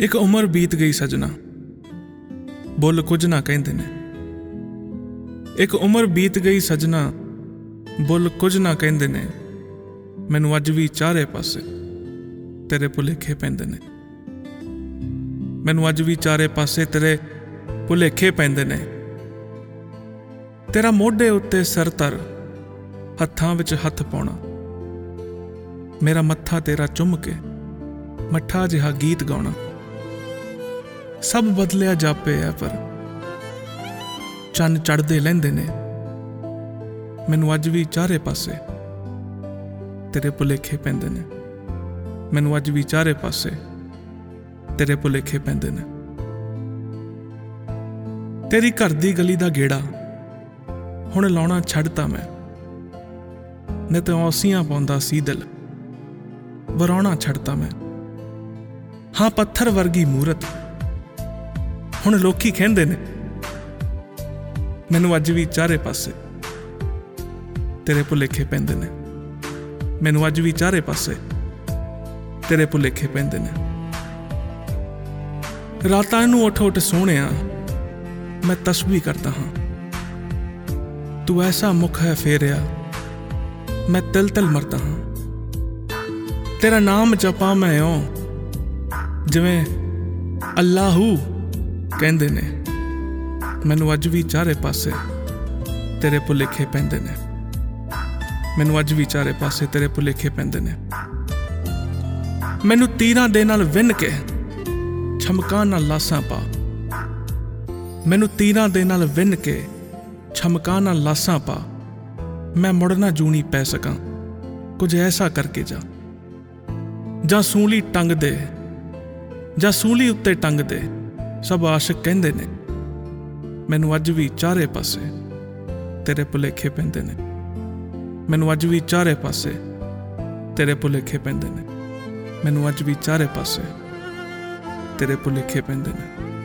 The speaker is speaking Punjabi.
ਇੱਕ ਉਮਰ ਬੀਤ ਗਈ ਸਜਣਾ। ਬੁੱਲ ਕੁਝ ਨਾ ਕਹਿੰਦੇ ਨੇ। ਇੱਕ ਉਮਰ ਬੀਤ ਗਈ ਸਜਣਾ, ਬੁੱਲ ਕੁਝ ਨਾ ਕਹਿੰਦੇ ਨੇ। ਮੈਨੂੰ ਅੱਜ ਵੀ ਚਾਰੇ ਪਾਸੇ ਤੇਰੇ ਭੁਲੇਖੇ ਪੈਂਦੇ ਨੇ। ਮੈਨੂੰ ਅੱਜ ਵੀ ਚਾਰੇ ਪਾਸੇ ਤੇਰੇ ਭੁਲੇਖੇ ਪੈਂਦੇ ਨੇ। ਤੇਰਾ ਮੋਢੇ ਉੱਤੇ ਸਿਰ ਧਰ, ਹੱਥਾਂ ਵਿੱਚ ਹੱਥ ਪਾਉਣਾ। ਮੇਰਾ ਮੱਥਾ ਤੇਰਾ ਚੁੰਮ ਕੇ, ਮੱਠਾ ਜਿਹਾ ਗੀਤ ਗਾਉਣਾ। ਸਭ ਬਦਲਿਆ ਜਾਪੇ ਆ ਪਰ ਚੰਨ ਚੜਦੇ ਲੈਂਦੇ ਨੇ। ਮੈਨੂੰ ਅੱਜ ਵੀ ਚਾਰੇ ਪਾਸੇ ਤੇਰੇ ਭੁਲੇਖੇ ਪੈਂਦੇ ਨੇ। ਮੈਨੂੰ ਅੱਜ ਵੀ ਚਾਰੇ ਪਾਸੇ ਤੇਰੇ ਭੁਲੇਖੇ ਪੈਂਦੇ ਨੇ। ਤੇਰੀ ਘਰ ਦੀ ਗਲੀ ਦਾ ਗੇੜਾ ਹੁਣ ਲਾਉਣਾ ਛੱਡਤਾ ਮੈਂ। ਨੇ ਤੇ ਔਸੀਆਂ ਪਾਉਂਦਾ ਸੀ ਦਿਲ ਵਰਾਉਣਾ ਛੱਡਤਾ ਮੈਂ। ਹਾਂ, ਪੱਥਰ ਵਰਗੀ ਮੂਰਤ ਹੁਣ ਲੋਕੀ ਕਹਿੰਦੇ ਨੇ, ਮੈਨੂੰ ਅੱਜ ਵੀ ਚਾਰੇ ਪਾਸੇ ਤੇਰੇ ਭੁਲੇਖੇ ਪੈਂਦੇ ਨੇ। ਮੈਨੂੰ ਅੱਜ ਵੀ ਚਾਰੇ ਪਾਸੇ ਤੇਰੇ ਭੁਲੇਖੇ ਪੈਂਦੇ ਨੇ। ਰਾਤਾਂ ਨੂੰ ਉੱਠ ਉੱਠ ਸੋਹਣਿਆ ਮੈਂ ਤਸਬੀਹ ਕਰਦਾ ਹਾਂ। ਤੂੰ ਐਸਾ ਮੁਖ ਹੈ ਫੇਰਿਆ, ਮੈਂ ਤਿਲ ਤਿਲ ਮਰਦਾ ਹਾਂ। ਤੇਰਾ ਨਾਮ ਜਪਾਂ ਮੈਂ ਓ ਜਿਵੇਂ ਅੱਲਾਹੂ ਕਹਿੰਦੇ ਨੇ, ਮੈਨੂੰ ਅੱਜ ਵੀ ਚਾਰੇ ਪਾਸੇ ਤੇਰੇ ਭੁਲੇਖੇ ਪੈਂਦੇ ਨੇ। ਮੈਨੂੰ ਅੱਜ ਵੀ ਚਾਰੇ ਪਾਸੇ ਤੇਰੇ ਭੁਲੇਖੇ ਪੈਂਦੇ ਨੇ। ਮੈਨੂੰ ਤੀਰਾਂ ਦੇ ਨਾਲ ਵਿੰਨ ਕੇ ਛਮਕਾਂ ਨਾਲ ਲਾਸਾਂ ਪਾ। ਮੈਨੂੰ ਤੀਰਾਂ ਦੇ ਨਾਲ ਵਿੰਨ ਕੇ ਛਮਕਾਂ ਨਾਲ ਲਾਸਾਂ ਪਾ। ਮੈਂ ਮੁੜਨਾ ਜੂਣੀ ਪੈ ਸਕਾਂ, ਕੁਝ ਐਸਾ ਕਰਕੇ ਜਾ। ਜਾਂ ਸੂਲੀ ਟੰਗ ਦੇ, ਜਾਂ ਸੂਲੀ ਉੱਤੇ ਟੰਗ ਦੇ। ਸਭ ਆਸ਼ਿਕ ਕਹਿੰਦੇ ਨੇ, ਮੈਨੂੰ ਅੱਜ ਵੀ ਚਾਰੇ ਪਾਸੇ ਤੇਰੇ ਭੁਲੇਖੇ ਪੈਂਦੇ ਨੇ। ਮੈਨੂੰ ਅੱਜ ਵੀ ਚਾਰੇ ਪਾਸੇ ਤੇਰੇ ਭੁਲੇਖੇ ਪੈਂਦੇ ਨੇ। ਮੈਨੂੰ ਅੱਜ ਵੀ ਚਾਰੇ ਪਾਸੇ ਤੇਰੇ ਭੁਲੇਖੇ ਪੈਂਦੇ ਨੇ।